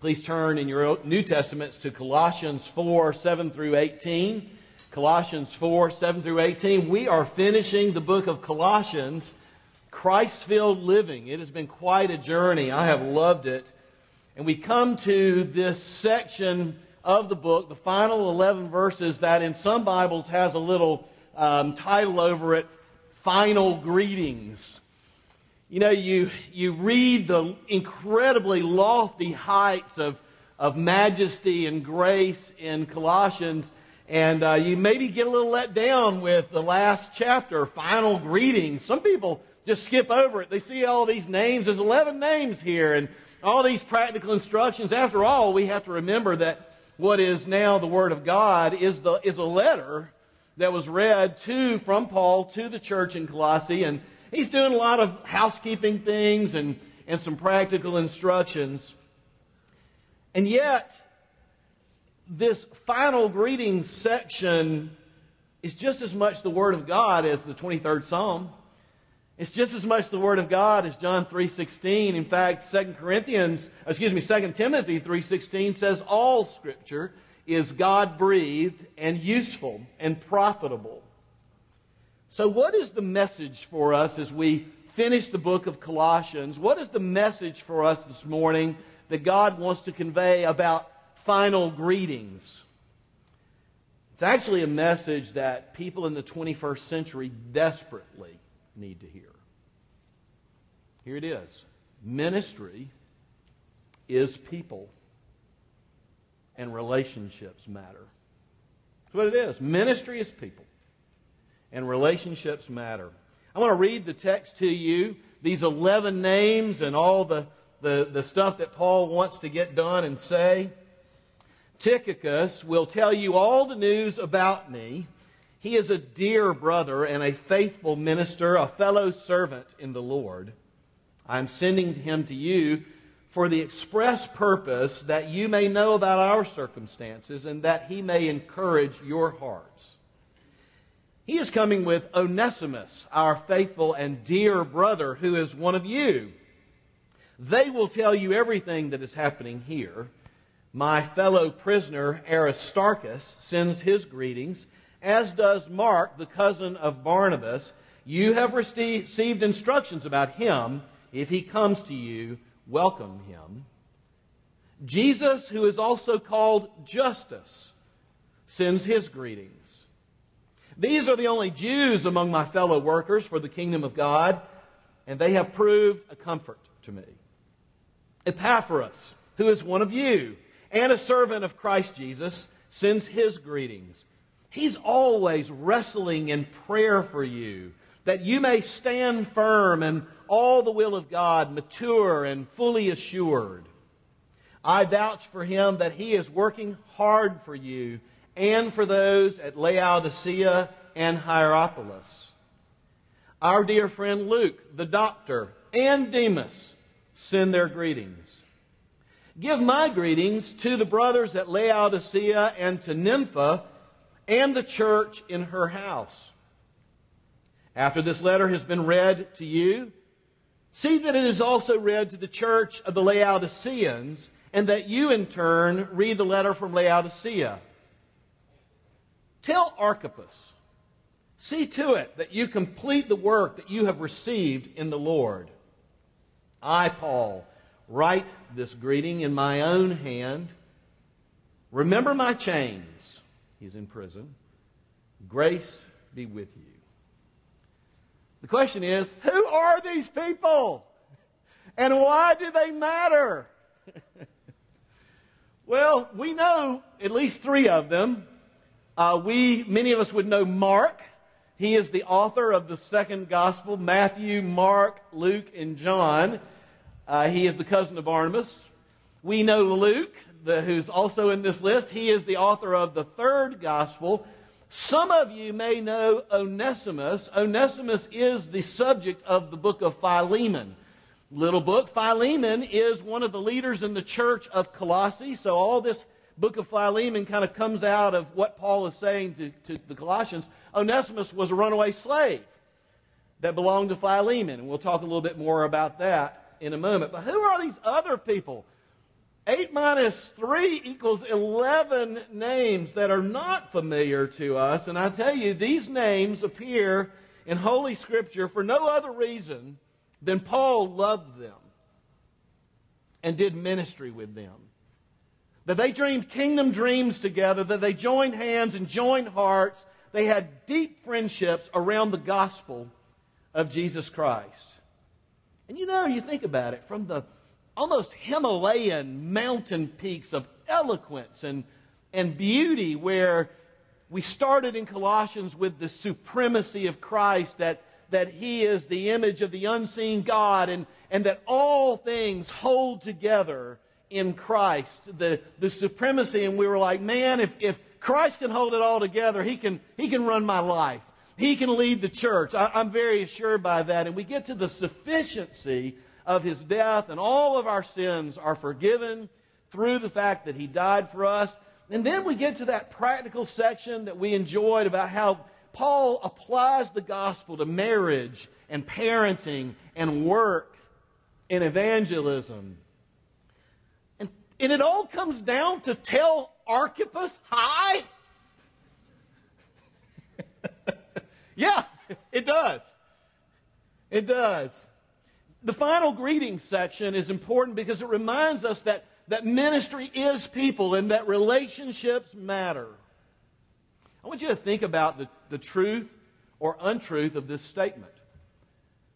Please turn in your New Testaments to Colossians 4 7 through 18. Colossians 4 7 through 18. We are finishing the book of Colossians, Christ filled living. It has been quite a journey. I have loved it. And we come to this section of the book, the final 11 verses, that in some Bibles has a little um, title over it Final Greetings. You know, you, you read the incredibly lofty heights of, of majesty and grace in Colossians, and uh, you maybe get a little let down with the last chapter, final greetings. Some people just skip over it. They see all these names. There's 11 names here, and all these practical instructions. After all, we have to remember that what is now the Word of God is, the, is a letter that was read to, from Paul to the church in Colossae, and he's doing a lot of housekeeping things and, and some practical instructions. And yet, this final greeting section is just as much the Word of God as the 23rd Psalm. It's just as much the Word of God as John 3.16. In fact, 2 Corinthians, excuse me, 2 Timothy 3.16 says all Scripture is God-breathed and useful and profitable so, what is the message for us as we finish the book of Colossians? What is the message for us this morning that God wants to convey about final greetings? It's actually a message that people in the 21st century desperately need to hear. Here it is Ministry is people, and relationships matter. That's what it is. Ministry is people and relationships matter. I want to read the text to you, these 11 names and all the, the, the stuff that Paul wants to get done and say. Tychicus will tell you all the news about me. He is a dear brother and a faithful minister, a fellow servant in the Lord. I am sending him to you for the express purpose that you may know about our circumstances and that he may encourage your hearts. He is coming with Onesimus, our faithful and dear brother, who is one of you. They will tell you everything that is happening here. My fellow prisoner Aristarchus sends his greetings, as does Mark, the cousin of Barnabas. You have received instructions about him. If he comes to you, welcome him. Jesus, who is also called Justus, sends his greetings. These are the only Jews among my fellow workers for the kingdom of God, and they have proved a comfort to me. Epaphras, who is one of you and a servant of Christ Jesus, sends his greetings. He's always wrestling in prayer for you, that you may stand firm in all the will of God, mature and fully assured. I vouch for him that he is working hard for you and for those at Laodicea and Hierapolis. Our dear friend Luke, the doctor, and Demas send their greetings. Give my greetings to the brothers at Laodicea and to Nympha and the church in her house. After this letter has been read to you, see that it is also read to the church of the Laodiceans, and that you in turn read the letter from Laodicea. Tell Archippus, see to it that you complete the work that you have received in the Lord. I, Paul, write this greeting in my own hand. Remember my chains. He's in prison. Grace be with you. The question is who are these people? And why do they matter? well, we know at least three of them. Uh, we, many of us would know Mark. He is the author of the second gospel Matthew, Mark, Luke, and John. Uh, he is the cousin of Barnabas. We know Luke, the, who's also in this list. He is the author of the third gospel. Some of you may know Onesimus. Onesimus is the subject of the book of Philemon. Little book. Philemon is one of the leaders in the church of Colossae. So all this book of Philemon kind of comes out of what Paul is saying to, to the Colossians. Onesimus was a runaway slave that belonged to Philemon. And we'll talk a little bit more about that in a moment. But who are these other people? 8 minus 3 equals 11 names that are not familiar to us. And I tell you, these names appear in Holy Scripture for no other reason than Paul loved them and did ministry with them. That they dreamed kingdom dreams together, that they joined hands and joined hearts. They had deep friendships around the gospel of Jesus Christ. And you know, you think about it, from the almost Himalayan mountain peaks of eloquence and, and beauty, where we started in Colossians with the supremacy of Christ, that, that He is the image of the unseen God, and, and that all things hold together in Christ, the, the supremacy. And we were like, man, if, if Christ can hold it all together, He can, he can run my life. He can lead the church. I, I'm very assured by that. And we get to the sufficiency of his death, and all of our sins are forgiven through the fact that he died for us. And then we get to that practical section that we enjoyed about how Paul applies the gospel to marriage and parenting and work and evangelism. And, it all comes down to tell Archippus hi. yeah, it does. It does the final greeting section is important because it reminds us that, that ministry is people and that relationships matter. I want you to think about the, the truth or untruth of this statement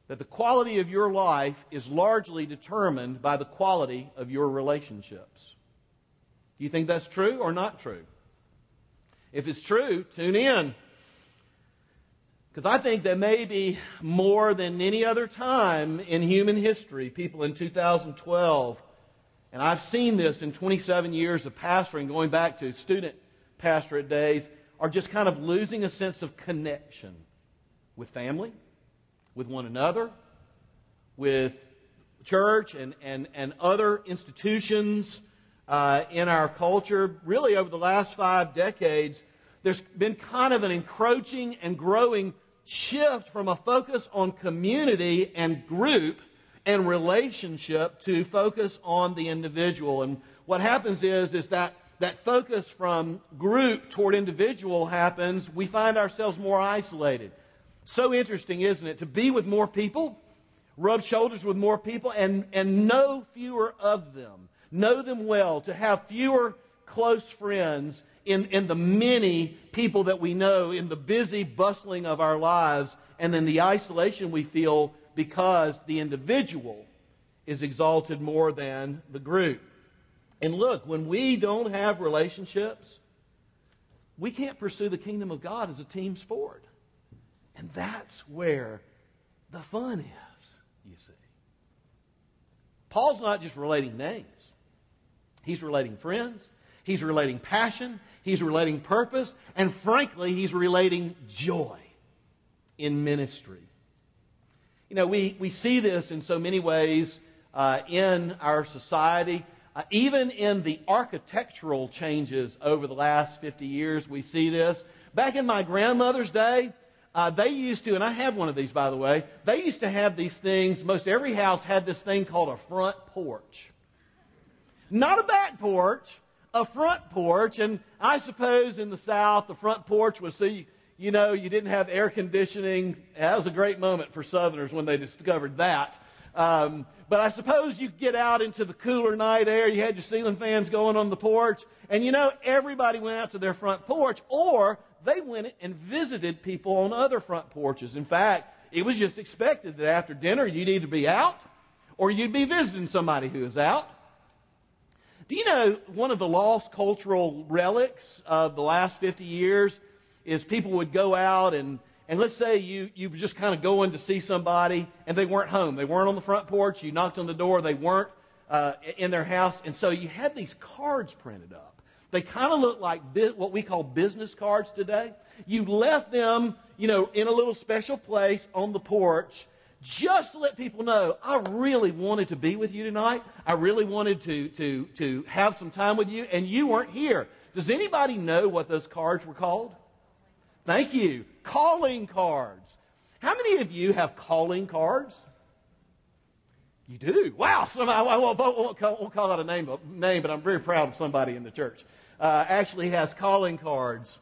that the quality of your life is largely determined by the quality of your relationships. Do you think that's true or not true? If it's true, tune in. Because I think that maybe more than any other time in human history, people in 2012, and I've seen this in 27 years of pastoring, going back to student pastorate days, are just kind of losing a sense of connection with family, with one another, with church and, and, and other institutions uh, in our culture. Really, over the last five decades, there's been kind of an encroaching and growing shift from a focus on community and group and relationship to focus on the individual. And what happens is, is that that focus from group toward individual happens, we find ourselves more isolated. So interesting, isn't it? To be with more people, rub shoulders with more people, and, and know fewer of them. Know them well, to have fewer close friends in, in the many people that we know, in the busy bustling of our lives, and in the isolation we feel because the individual is exalted more than the group. And look, when we don't have relationships, we can't pursue the kingdom of God as a team sport. And that's where the fun is, you see. Paul's not just relating names, he's relating friends, he's relating passion, he's relating purpose, and frankly, he's relating joy in ministry. You know, we, we see this in so many ways uh, in our society. Uh, even in the architectural changes over the last 50 years, we see this. Back in my grandmother's day, uh, they used to, and I have one of these by the way, they used to have these things. Most every house had this thing called a front porch. Not a back porch, a front porch. And I suppose in the South, the front porch was so you, you know, you didn't have air conditioning. That was a great moment for Southerners when they discovered that. Um, but I suppose you get out into the cooler night air. You had your ceiling fans going on the porch. And you know, everybody went out to their front porch or they went and visited people on other front porches. In fact, it was just expected that after dinner you'd either be out or you'd be visiting somebody who was out. Do you know one of the lost cultural relics of the last 50 years is people would go out and, and let's say you, you just kind of going to see somebody and they weren't home. They weren't on the front porch. You knocked on the door. They weren't uh, in their house. And so you had these cards printed up. They kind of look like what we call business cards today. You left them, you know, in a little special place on the porch just to let people know I really wanted to be with you tonight. I really wanted to, to, to have some time with you, and you weren't here. Does anybody know what those cards were called? Thank you. Calling cards. How many of you have calling cards? You do? Wow. Somebody, I won't, won't, call, won't call out a name, name, but I'm very proud of somebody in the church. Uh, actually has calling cards.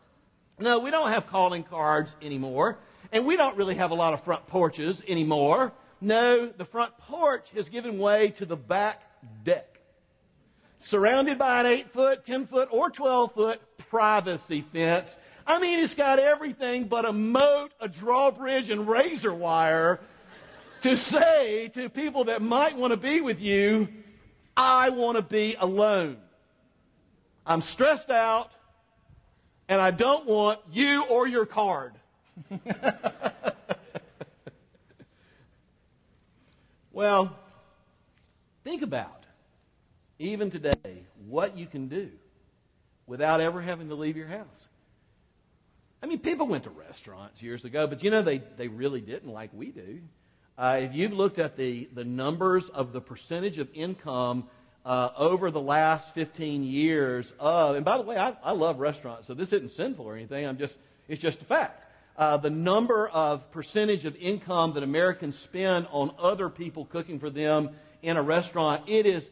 No, we don't have calling cards anymore. And we don't really have a lot of front porches anymore. No, the front porch has given way to the back deck. Surrounded by an 8 foot, 10 foot, or 12 foot privacy fence. I mean, it's got everything but a moat, a drawbridge, and razor wire to say to people that might want to be with you, I want to be alone. I'm stressed out, and I don't want you or your card. well, think about, even today, what you can do without ever having to leave your house. I mean, people went to restaurants years ago, but you know, they, they really didn't like we do. Uh, if you've looked at the, the numbers of the percentage of income uh, over the last 15 years of, and by the way, I, I love restaurants, so this isn't sinful or anything. I'm just, it's just a fact. Uh, the number of percentage of income that Americans spend on other people cooking for them in a restaurant, it is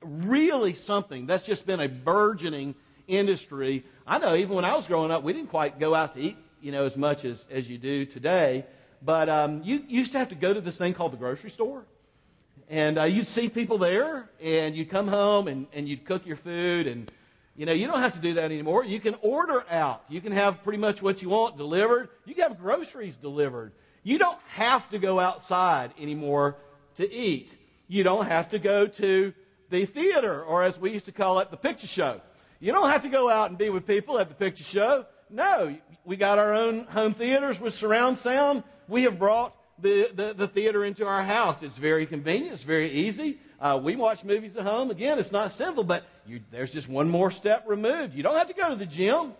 really something that's just been a burgeoning industry. I know even when I was growing up, we didn't quite go out to eat, you know, as much as, as you do today. But um, you, you used to have to go to this thing called the grocery store. And uh, you'd see people there, and you'd come home and, and you'd cook your food. And, you know, you don't have to do that anymore. You can order out. You can have pretty much what you want delivered. You can have groceries delivered. You don't have to go outside anymore to eat. You don't have to go to the theater, or as we used to call it, the picture show. You don't have to go out and be with people at the picture show. No, we got our own home theaters with surround sound we have brought the, the, the, theater into our house. It's very convenient. It's very easy. Uh, we watch movies at home. Again, it's not simple, but you, there's just one more step removed. You don't have to go to the gym.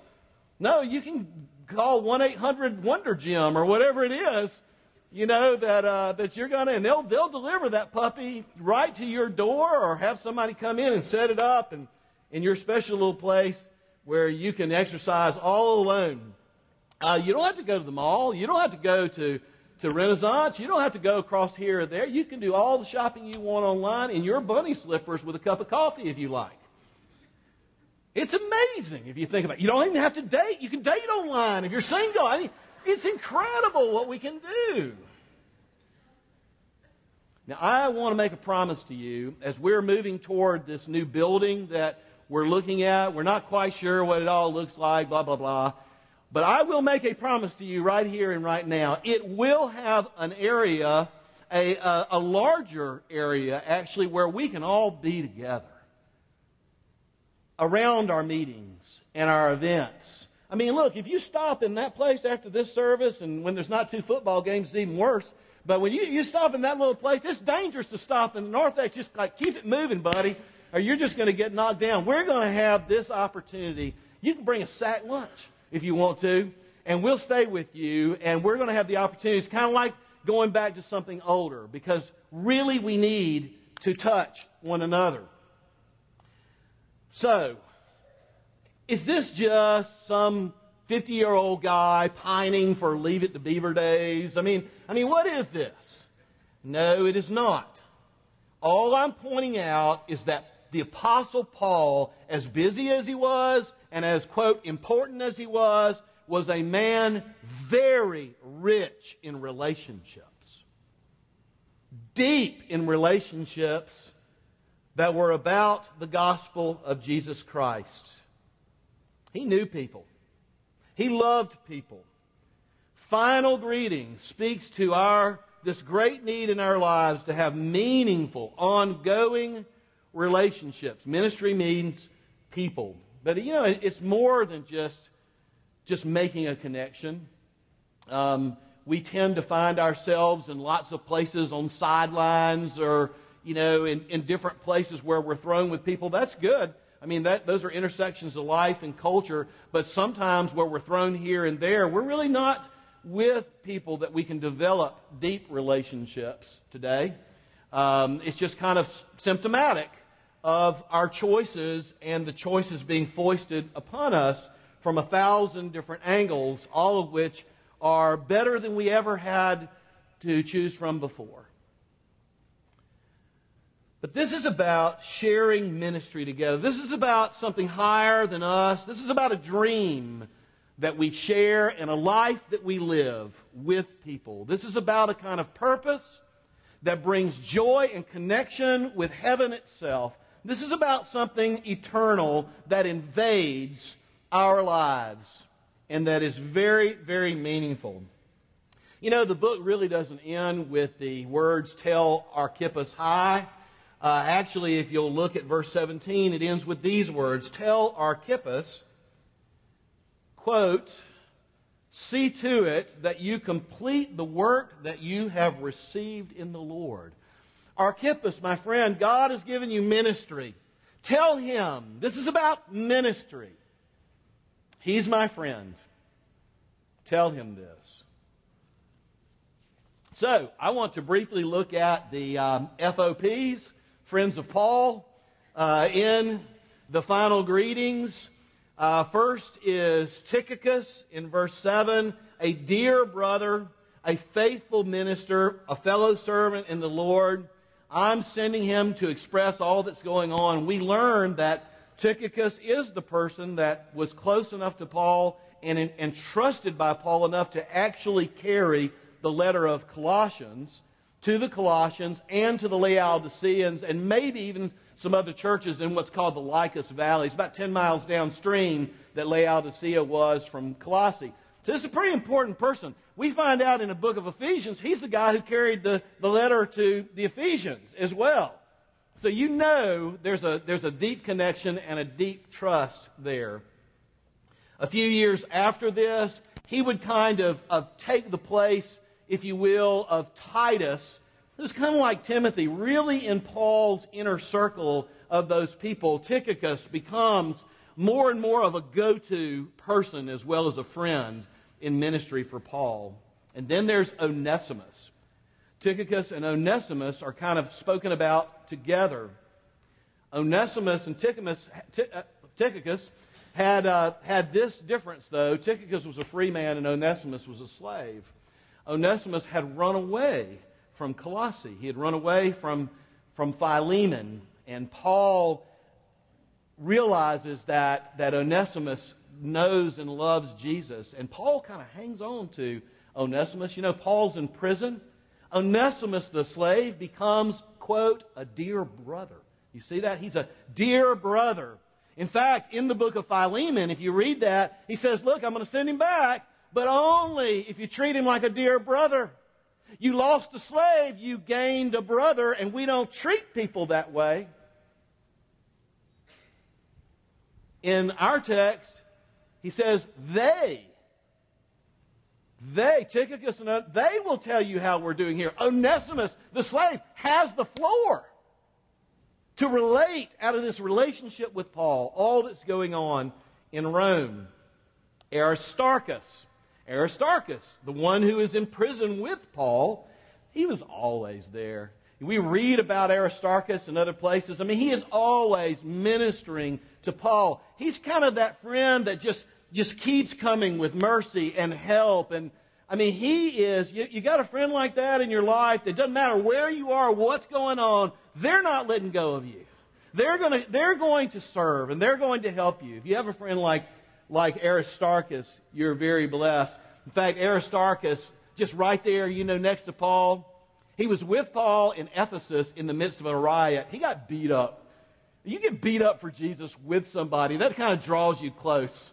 No, you can call 1-800-WONDER-GYM or whatever it is, you know, that, uh, that you're going to, and they'll, they'll deliver that puppy right to your door or have somebody come in and set it up and, in your special little place where you can exercise all alone uh, you don't have to go to the mall. You don't have to go to, to Renaissance. You don't have to go across here or there. You can do all the shopping you want online in your bunny slippers with a cup of coffee if you like. It's amazing if you think about it. You don't even have to date. You can date online if you're single. I mean, it's incredible what we can do. Now, I want to make a promise to you as we're moving toward this new building that we're looking at. We're not quite sure what it all looks like, blah, blah, blah. But I will make a promise to you right here and right now. It will have an area, a, a, a larger area actually, where we can all be together around our meetings and our events. I mean, look, if you stop in that place after this service, and when there's not two football games, it's even worse. But when you, you stop in that little place, it's dangerous to stop in the North Just like, keep it moving, buddy, or you're just going to get knocked down. We're going to have this opportunity. You can bring a sack lunch if you want to, and we'll stay with you, and we're going to have the opportunity. It's kind of like going back to something older because really we need to touch one another. So, is this just some 50 year old guy pining for Leave It to Beaver days? I mean, I mean, what is this? No, it is not. All I'm pointing out is that the Apostle Paul, as busy as he was, and as, quote, important as he was, was a man very rich in relationships. Deep in relationships that were about the gospel of Jesus Christ. He knew people. He loved people. Final greeting speaks to our this great need in our lives to have meaningful, ongoing relationships. Ministry means people. But, you know, it's more than just, just making a connection. Um, we tend to find ourselves in lots of places on sidelines or, you know, in, in different places where we're thrown with people. That's good. I mean, that, those are intersections of life and culture. But sometimes where we're thrown here and there, we're really not with people that we can develop deep relationships today. Um, it's just kind of symptomatic of our choices and the choices being foisted upon us from a thousand different angles, all of which are better than we ever had to choose from before. But this is about sharing ministry together. This is about something higher than us. This is about a dream that we share and a life that we live with people. This is about a kind of purpose that brings joy and connection with heaven itself. This is about something eternal that invades our lives and that is very, very meaningful. You know, the book really doesn't end with the words, tell Archippus hi. Uh, actually, if you'll look at verse 17, it ends with these words, tell Archippus, quote, see to it that you complete the work that you have received in the Lord. Archippus, my friend, God has given you ministry. Tell him, this is about ministry. He's my friend. Tell him this. So, I want to briefly look at the um, FOPs, Friends of Paul, uh, in the final greetings. Uh, first is Tychicus in verse 7, a dear brother, a faithful minister, a fellow servant in the Lord. I'm sending him to express all that's going on. We learn that Tychicus is the person that was close enough to Paul and, and trusted by Paul enough to actually carry the letter of Colossians to the Colossians and to the Laodiceans and maybe even some other churches in what's called the Lycus Valley. It's about 10 miles downstream that Laodicea was from Colossae. So this is a pretty important person. We find out in the book of Ephesians, he's the guy who carried the, the letter to the Ephesians as well. So you know there's a, there's a deep connection and a deep trust there. A few years after this, he would kind of, of take the place, if you will, of Titus, who's kind of like Timothy, really in Paul's inner circle of those people. Tychicus becomes more and more of a go to person as well as a friend in ministry for Paul. And then there's Onesimus. Tychicus and Onesimus are kind of spoken about together. Onesimus and Tychicus, uh, Tychicus had, uh, had this difference, though. Tychicus was a free man and Onesimus was a slave. Onesimus had run away from Colossae. He had run away from, from Philemon. And Paul realizes that, that Onesimus knows and loves Jesus. And Paul kind of hangs on to Onesimus. You know, Paul's in prison. Onesimus, the slave, becomes, quote, a dear brother. You see that? He's a dear brother in fact, in the book of Philemon, if you read that, he says, Look, I'm going to send him back, but only if you treat him like a dear brother. You lost a slave, you gained a brother, and we don't treat people that way. In our text, he says, They, they, Tychicus and they will tell you how we're doing here. Onesimus, the slave, has the floor to relate out of this relationship with Paul all that's going on in Rome. Aristarchus, Aristarchus, the one who is in prison with Paul, he was always there. We read about Aristarchus in other places. I mean, he is always ministering to Paul. He's kind of that friend that just, just keeps coming with mercy and help. And I mean, he is, you, you got a friend like that in your life. It doesn't matter where you are, what's going on they're not letting go of you. They're, gonna, they're going to serve and they're going to help you. If you have a friend like, like Aristarchus, you're very blessed. In fact, Aristarchus, just right there, you know, next to Paul, he was with Paul in Ephesus in the midst of a riot. He got beat up. You get beat up for Jesus with somebody, that kind of draws you close.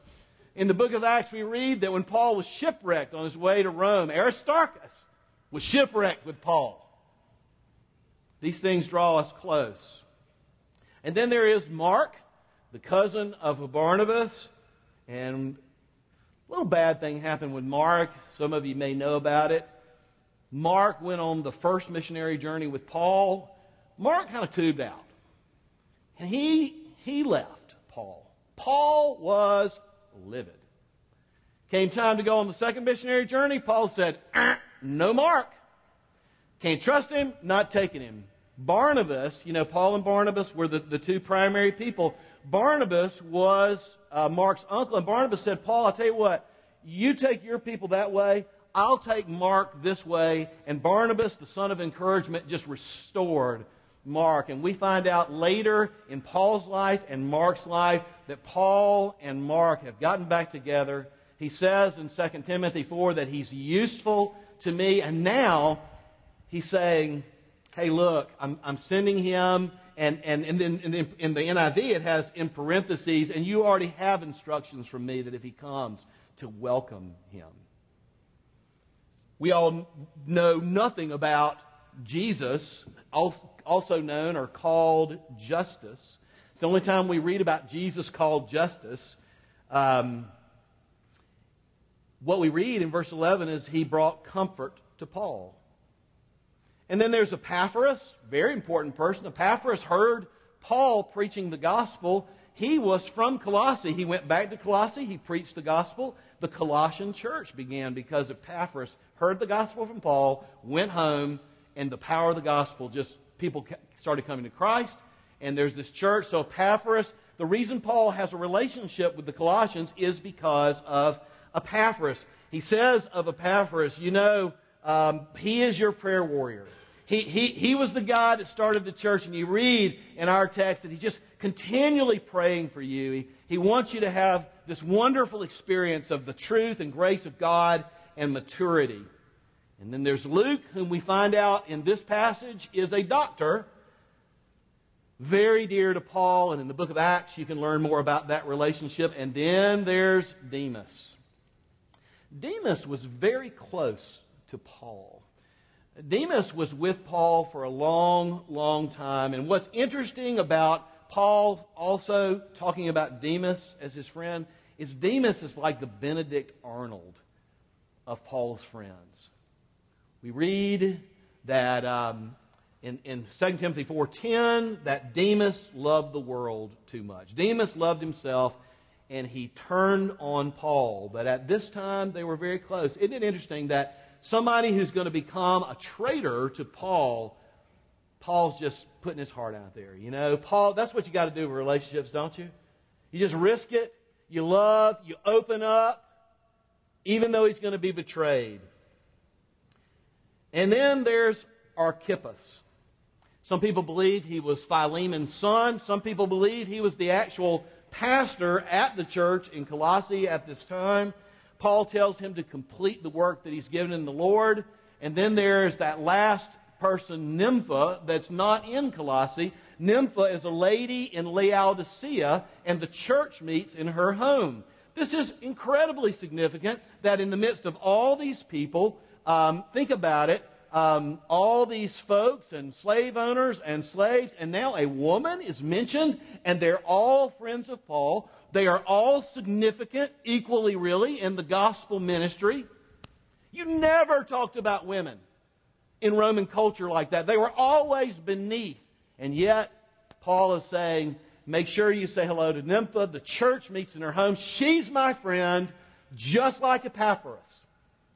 In the book of Acts, we read that when Paul was shipwrecked on his way to Rome, Aristarchus was shipwrecked with Paul. These things draw us close. And then there is Mark, the cousin of Barnabas. And a little bad thing happened with Mark. Some of you may know about it. Mark went on the first missionary journey with Paul. Mark kind of tubed out. And he, he left Paul. Paul was livid. Came time to go on the second missionary journey. Paul said, ah, No Mark. Can't trust him, not taking him. Barnabas, you know, Paul and Barnabas were the, the two primary people. Barnabas was uh, Mark's uncle, and Barnabas said, Paul, I'll tell you what, you take your people that way, I'll take Mark this way. And Barnabas, the son of encouragement, just restored Mark. And we find out later in Paul's life and Mark's life that Paul and Mark have gotten back together. He says in 2 Timothy 4 that he's useful to me. And now he's saying, hey, look, I'm, I'm sending him. And, and, and then in in the NIV, it has in parentheses, and you already have instructions from me that if he comes, to welcome him. We all know nothing about Jesus, also known or called Justus. It's the only time we read about Jesus called Justus. Um, what we read in verse 11 is he brought comfort to Paul. And then there's Epaphras, very important person. Epaphras heard Paul preaching the gospel. He was from Colossae. He went back to Colossae. He preached the gospel. The Colossian church began because Epaphras heard the gospel from Paul, went home, and the power of the gospel just people started coming to Christ. And there's this church. So Epaphras, the reason Paul has a relationship with the Colossians is because of Epaphras. He says of Epaphras, you know, um, he is your prayer warrior. He, he, he was the guy that started the church, and you read in our text that he's just continually praying for you. He, he wants you to have this wonderful experience of the truth and grace of God and maturity. And then there's Luke, whom we find out in this passage is a doctor, very dear to Paul. And in the book of Acts, you can learn more about that relationship. And then there's Demas. Demas was very close to Paul. Demas was with Paul for a long, long time. And what's interesting about Paul also talking about Demas as his friend is Demas is like the Benedict Arnold of Paul's friends. We read that um, in, in 2 Timothy 4.10 that Demas loved the world too much. Demas loved himself and he turned on Paul. But at this time, they were very close. Isn't it interesting that somebody who's going to become a traitor to Paul, Paul's just putting his heart out there. You know, Paul, that's what you got to do with relationships, don't you? You just risk it. You love. You open up, even though he's going to be betrayed. And then there's Archippus. Some people believe he was Philemon's son. Some people believe he was the actual pastor at the church in Colossae at this time. Paul tells him to complete the work that he's given in the Lord. And then there's that last person, Nympha, that's not in Colossae. Nympha is a lady in Laodicea, and the church meets in her home. This is incredibly significant that in the midst of all these people, um, think about it. Um, all these folks and slave owners and slaves, and now a woman is mentioned, and they're all friends of Paul. They are all significant, equally really, in the gospel ministry. You never talked about women in Roman culture like that. They were always beneath. And yet, Paul is saying, make sure you say hello to Nympha. The church meets in her home. She's my friend, just like Epaphras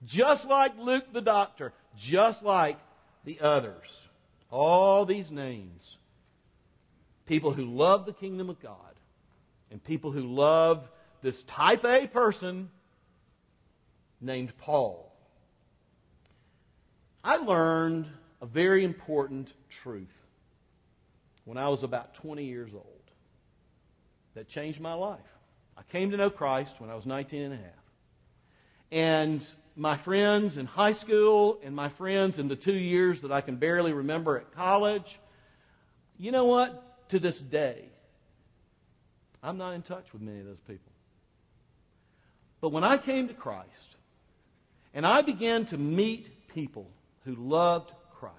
just like Luke the doctor, just like the others. All these names. People who love the kingdom of God and people who love this type A person named Paul. I learned a very important truth when I was about 20 years old that changed my life. I came to know Christ when I was 19 and a half. And my friends in high school and my friends in the two years that I can barely remember at college, you know what? To this day, I'm not in touch with many of those people. But when I came to Christ and I began to meet people who loved Christ,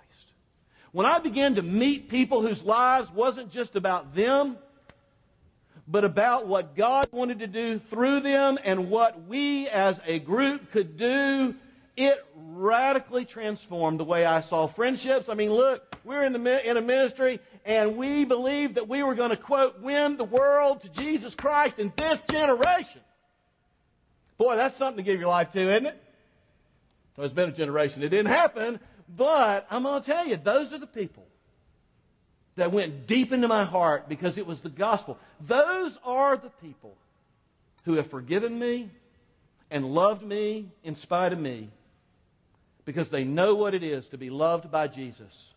when I began to meet people whose lives wasn't just about them, but about what God wanted to do through them and what we as a group could do. It radically transformed the way I saw friendships. I mean, look, we're in, the, in a ministry and we believed that we were going to, quote, win the world to Jesus Christ in this generation. Boy, that's something to give your life to, isn't it? Well, it's been a generation. It didn't happen, but I'm going to tell you, those are the people that went deep into my heart because it was the gospel. Those are the people who have forgiven me and loved me in spite of me because they know what it is to be loved by Jesus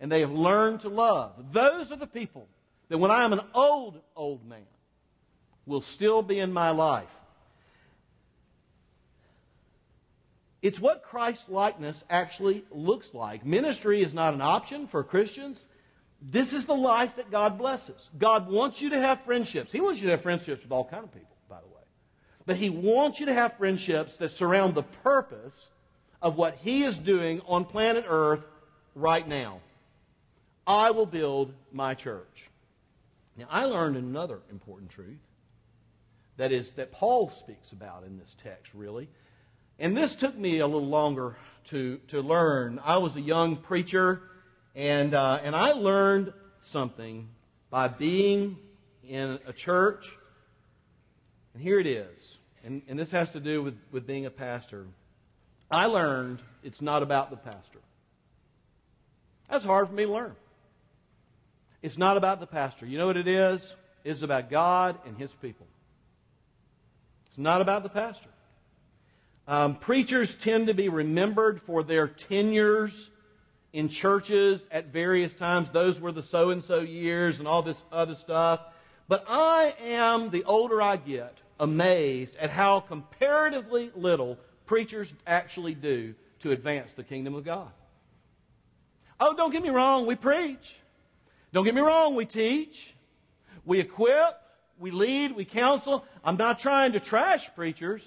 and they have learned to love. Those are the people that when I am an old, old man, will still be in my life. It's what Christ likeness actually looks like. Ministry is not an option for Christians. This is the life that God blesses. God wants you to have friendships. He wants you to have friendships with all kind of people, by the way. But He wants you to have friendships that surround the purpose of what He is doing on planet Earth right now. I will build my church. Now, I learned another important truth that is that Paul speaks about in this text, really. And this took me a little longer to, to learn. I was a young preacher, and, uh, and I learned something by being in a church. And here it is. And, and this has to do with, with being a pastor. I learned it's not about the pastor. That's hard for me to learn. It's not about the pastor. You know what it is? It's about God and His people. It's not about the pastor. Um, preachers tend to be remembered for their tenures in churches at various times. Those were the so and so years and all this other stuff. But I am, the older I get, amazed at how comparatively little preachers actually do to advance the kingdom of God. Oh, don't get me wrong, we preach. Don't get me wrong, we teach. We equip. We lead. We counsel. I'm not trying to trash preachers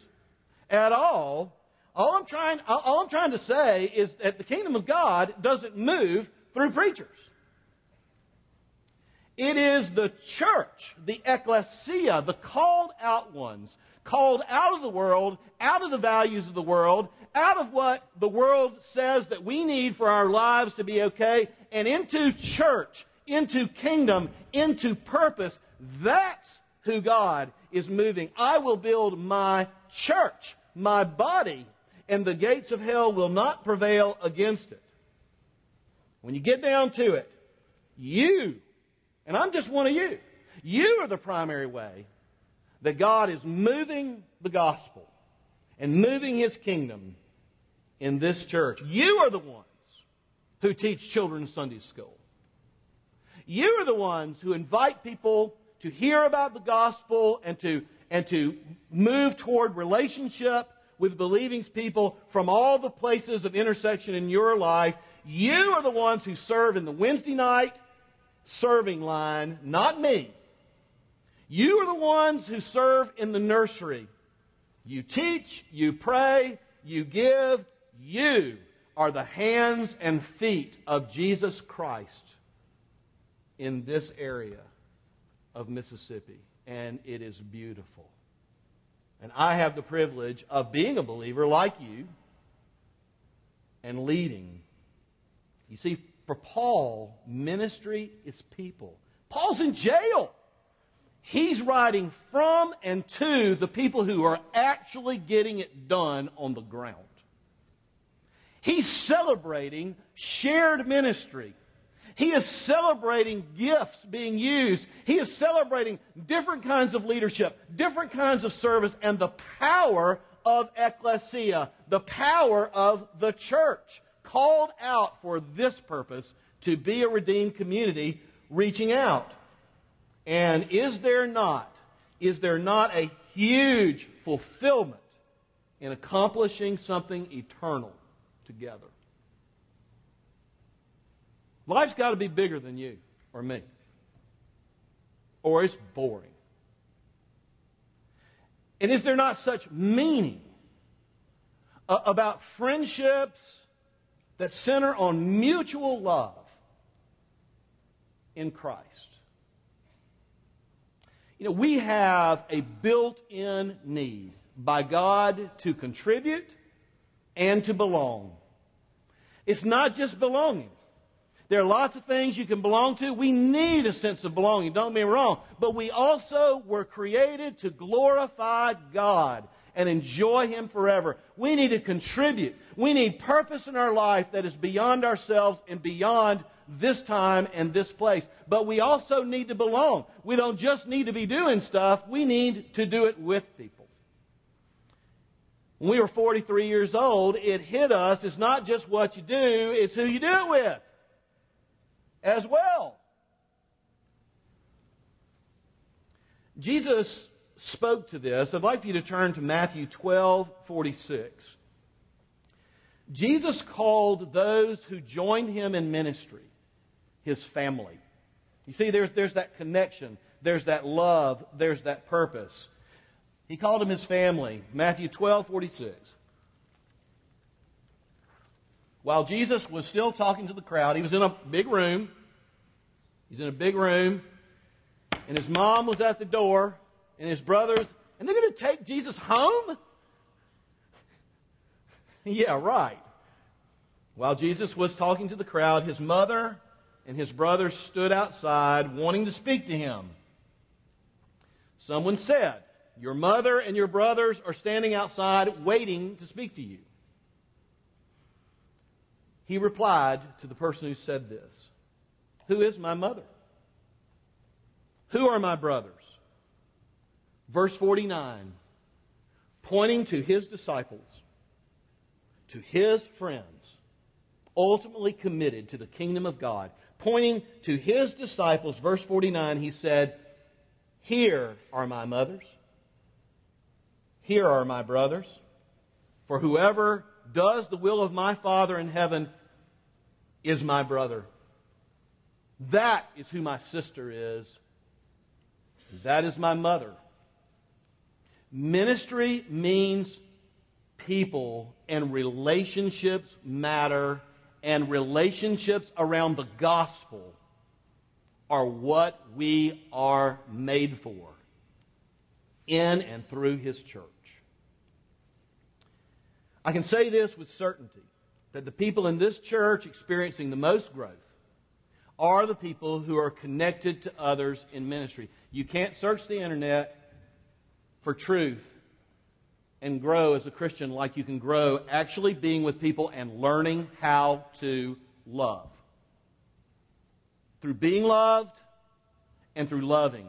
at all. All I'm trying, all I'm trying to say is that the kingdom of God doesn't move through preachers. It is the church, the ecclesia, the called out ones, called out of the world, out of the values of the world, out of what the world says that we need for our lives to be okay, and into church, into kingdom, into purpose. That's who God is moving. I will build my church my body, and the gates of hell will not prevail against it. When you get down to it, you, and I'm just one of you, you are the primary way that God is moving the gospel and moving his kingdom in this church. You are the ones who teach children Sunday school. You are the ones who invite people to hear about the gospel and to and to move toward relationship with believing people from all the places of intersection in your life. You are the ones who serve in the Wednesday night serving line, not me. You are the ones who serve in the nursery. You teach, you pray, you give. You are the hands and feet of Jesus Christ in this area of Mississippi and it is beautiful. And I have the privilege of being a believer like you and leading. You see, for Paul, ministry is people. Paul's in jail. He's writing from and to the people who are actually getting it done on the ground. He's celebrating shared ministry. He is celebrating gifts being used. He is celebrating different kinds of leadership, different kinds of service, and the power of ecclesia, the power of the church, called out for this purpose to be a redeemed community reaching out. And is there not, is there not a huge fulfillment in accomplishing something eternal together? Life's got to be bigger than you or me, or it's boring. And is there not such meaning uh, about friendships that center on mutual love in Christ? You know, we have a built in need by God to contribute and to belong. It's not just belonging. There are lots of things you can belong to. We need a sense of belonging, don't me wrong. But we also were created to glorify God and enjoy Him forever. We need to contribute. We need purpose in our life that is beyond ourselves and beyond this time and this place. But we also need to belong. We don't just need to be doing stuff, we need to do it with people. When we were 43 years old, it hit us. It's not just what you do, it's who you do it with. As well. Jesus spoke to this. I'd like for you to turn to Matthew 12 46. Jesus called those who joined him in ministry his family. You see, there's, there's that connection, there's that love, there's that purpose. He called them his family. Matthew 12 46. While Jesus was still talking to the crowd, he was in a big room. He's in a big room, and his mom was at the door, and his brothers, and they're going to take Jesus home? yeah, right. While Jesus was talking to the crowd, his mother and his brothers stood outside wanting to speak to him. Someone said, Your mother and your brothers are standing outside waiting to speak to you. He replied to the person who said this Who is my mother? Who are my brothers? Verse 49, pointing to his disciples, to his friends, ultimately committed to the kingdom of God, pointing to his disciples, verse 49, he said, Here are my mothers. Here are my brothers. For whoever does the will of my Father in heaven is my brother. That is who my sister is. That is my mother. Ministry means people, and relationships matter and relationships around the gospel are what we are made for in and through His church. I can say this with certainty that the people in this church experiencing the most growth are the people who are connected to others in ministry. You can't search the internet for truth and grow as a Christian like you can grow actually being with people and learning how to love. Through being loved and through loving.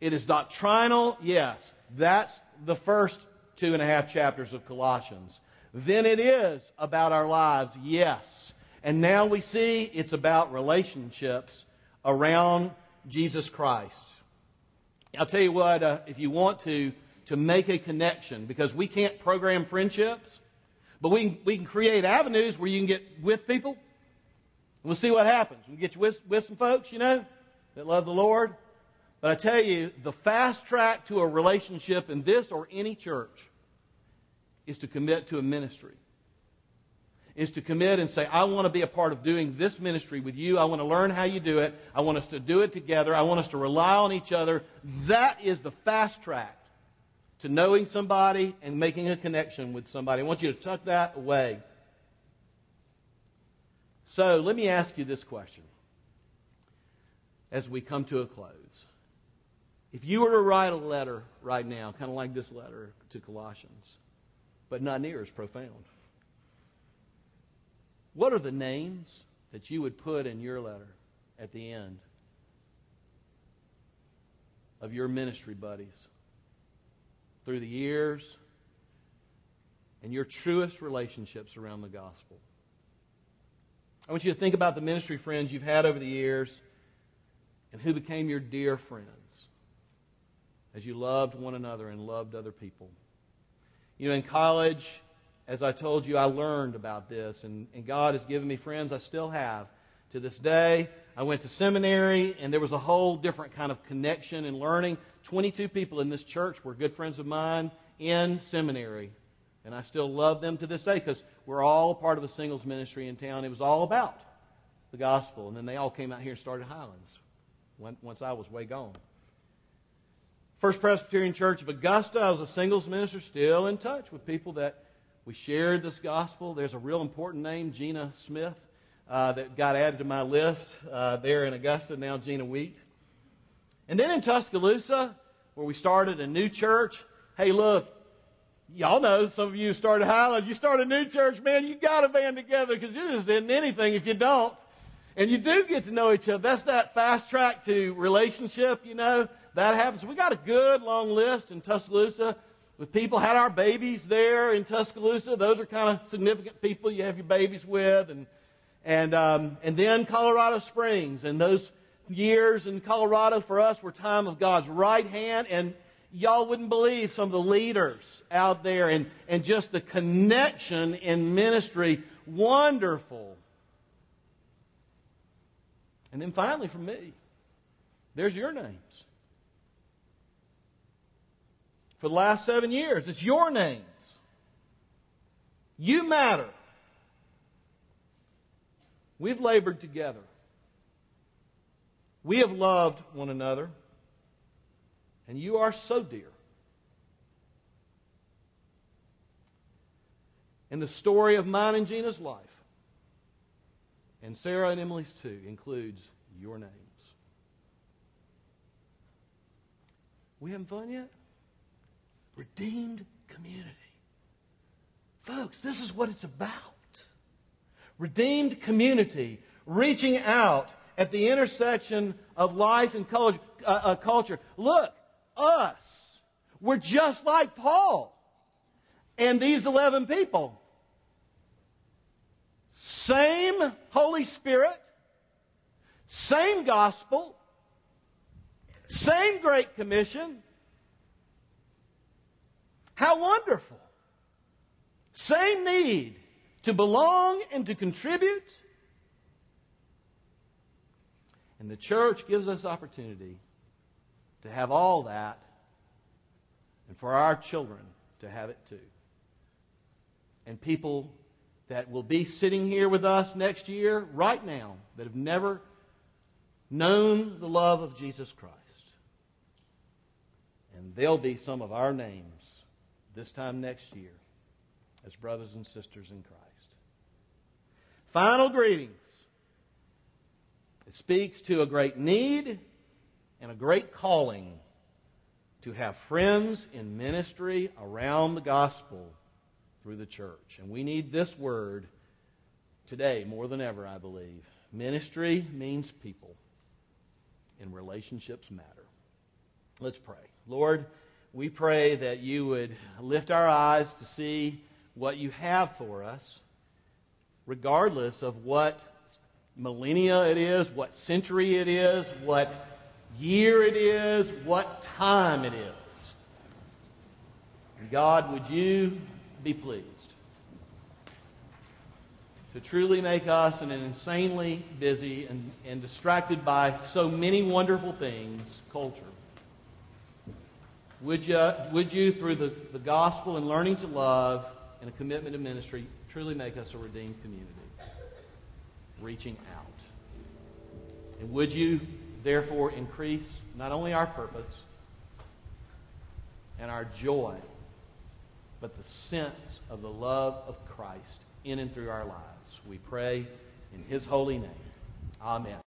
It is doctrinal, yes. That's the first two and a half chapters of Colossians. Then it is about our lives, yes. And now we see it's about relationships around Jesus Christ. I'll tell you what, uh, if you want to, to make a connection because we can't program friendships, but we can, we can create avenues where you can get with people. We'll see what happens. We get you with, with some folks, you know, that love the Lord. But I tell you, the fast track to a relationship in this or any church is to commit to a ministry. Is to commit and say, I want to be a part of doing this ministry with you. I want to learn how you do it. I want us to do it together. I want us to rely on each other. That is the fast track to knowing somebody and making a connection with somebody. I want you to tuck that away. So let me ask you this question as we come to a close. If you were to write a letter right now, kind of like this letter to Colossians, but not near as profound, what are the names that you would put in your letter at the end of your ministry buddies? through the years and your truest relationships around the gospel. I want you to think about the ministry friends you've had over the years and who became your dear friends as you loved one another and loved other people. You know, in college, as I told you, I learned about this, and, and God has given me friends I still have to this day. I went to seminary, and there was a whole different kind of connection and learning. 22 people in this church were good friends of mine in seminary. And I still love them to this day because we're all part of a singles ministry in town. It was all about the gospel. And then they all came out here and started Highlands once I was way gone. First Presbyterian Church of Augusta, I was a singles minister, still in touch with people that we shared this gospel. There's a real important name, Gina Smith, uh, that got added to my list uh, there in Augusta, now Gina Wheat. And then in Tuscaloosa, where we started a new church, hey, look, y'all know some of you started Highlands. You start a new church, man, you got to band together because it isn't anything if you don't. And you do get to know each other. That's that fast track to relationship, you know. That happens. We got a good long list in Tuscaloosa with people. Had our babies there in Tuscaloosa. Those are kind of significant people you have your babies with. And and, um, and then Colorado Springs. And those years in Colorado for us were time of God's right hand. And y'all wouldn't believe some of the leaders out there and, and just the connection in ministry. Wonderful. And then finally, for me, there's your names. For the last seven years, it's your names. You matter. We've labored together. We have loved one another. And you are so dear. And the story of mine and Gina's life, and Sarah and Emily's too, includes your names. We having fun yet? Redeemed community. Folks, this is what it's about. Redeemed community, reaching out at the intersection of life and culture. Uh, uh, culture. Look, us, we're just like Paul and these 11 people. Same Holy Spirit, same gospel, same Great Commission. How wonderful. Same need to belong and to contribute. And the church gives us opportunity to have all that and for our children to have it too. And people that will be sitting here with us next year, right now, that have never known the love of Jesus Christ. And they'll be some of our names this time next year as brothers and sisters in Christ. Final greetings. It speaks to a great need and a great calling to have friends in ministry around the gospel through the church. And we need this word today more than ever, I believe. Ministry means people, and relationships matter. Let's pray. Lord, we pray that you would lift our eyes to see what you have for us, regardless of what millennia it is, what century it is, what year it is, what time it is. God, would you be pleased to truly make us an insanely busy and, and distracted by so many wonderful things culture? Would you, would you through the, the gospel and learning to love and a commitment to ministry, truly make us a redeemed community, reaching out? And would you therefore increase not only our purpose and our joy, but the sense of the love of Christ in and through our lives. We pray in His holy name. Amen.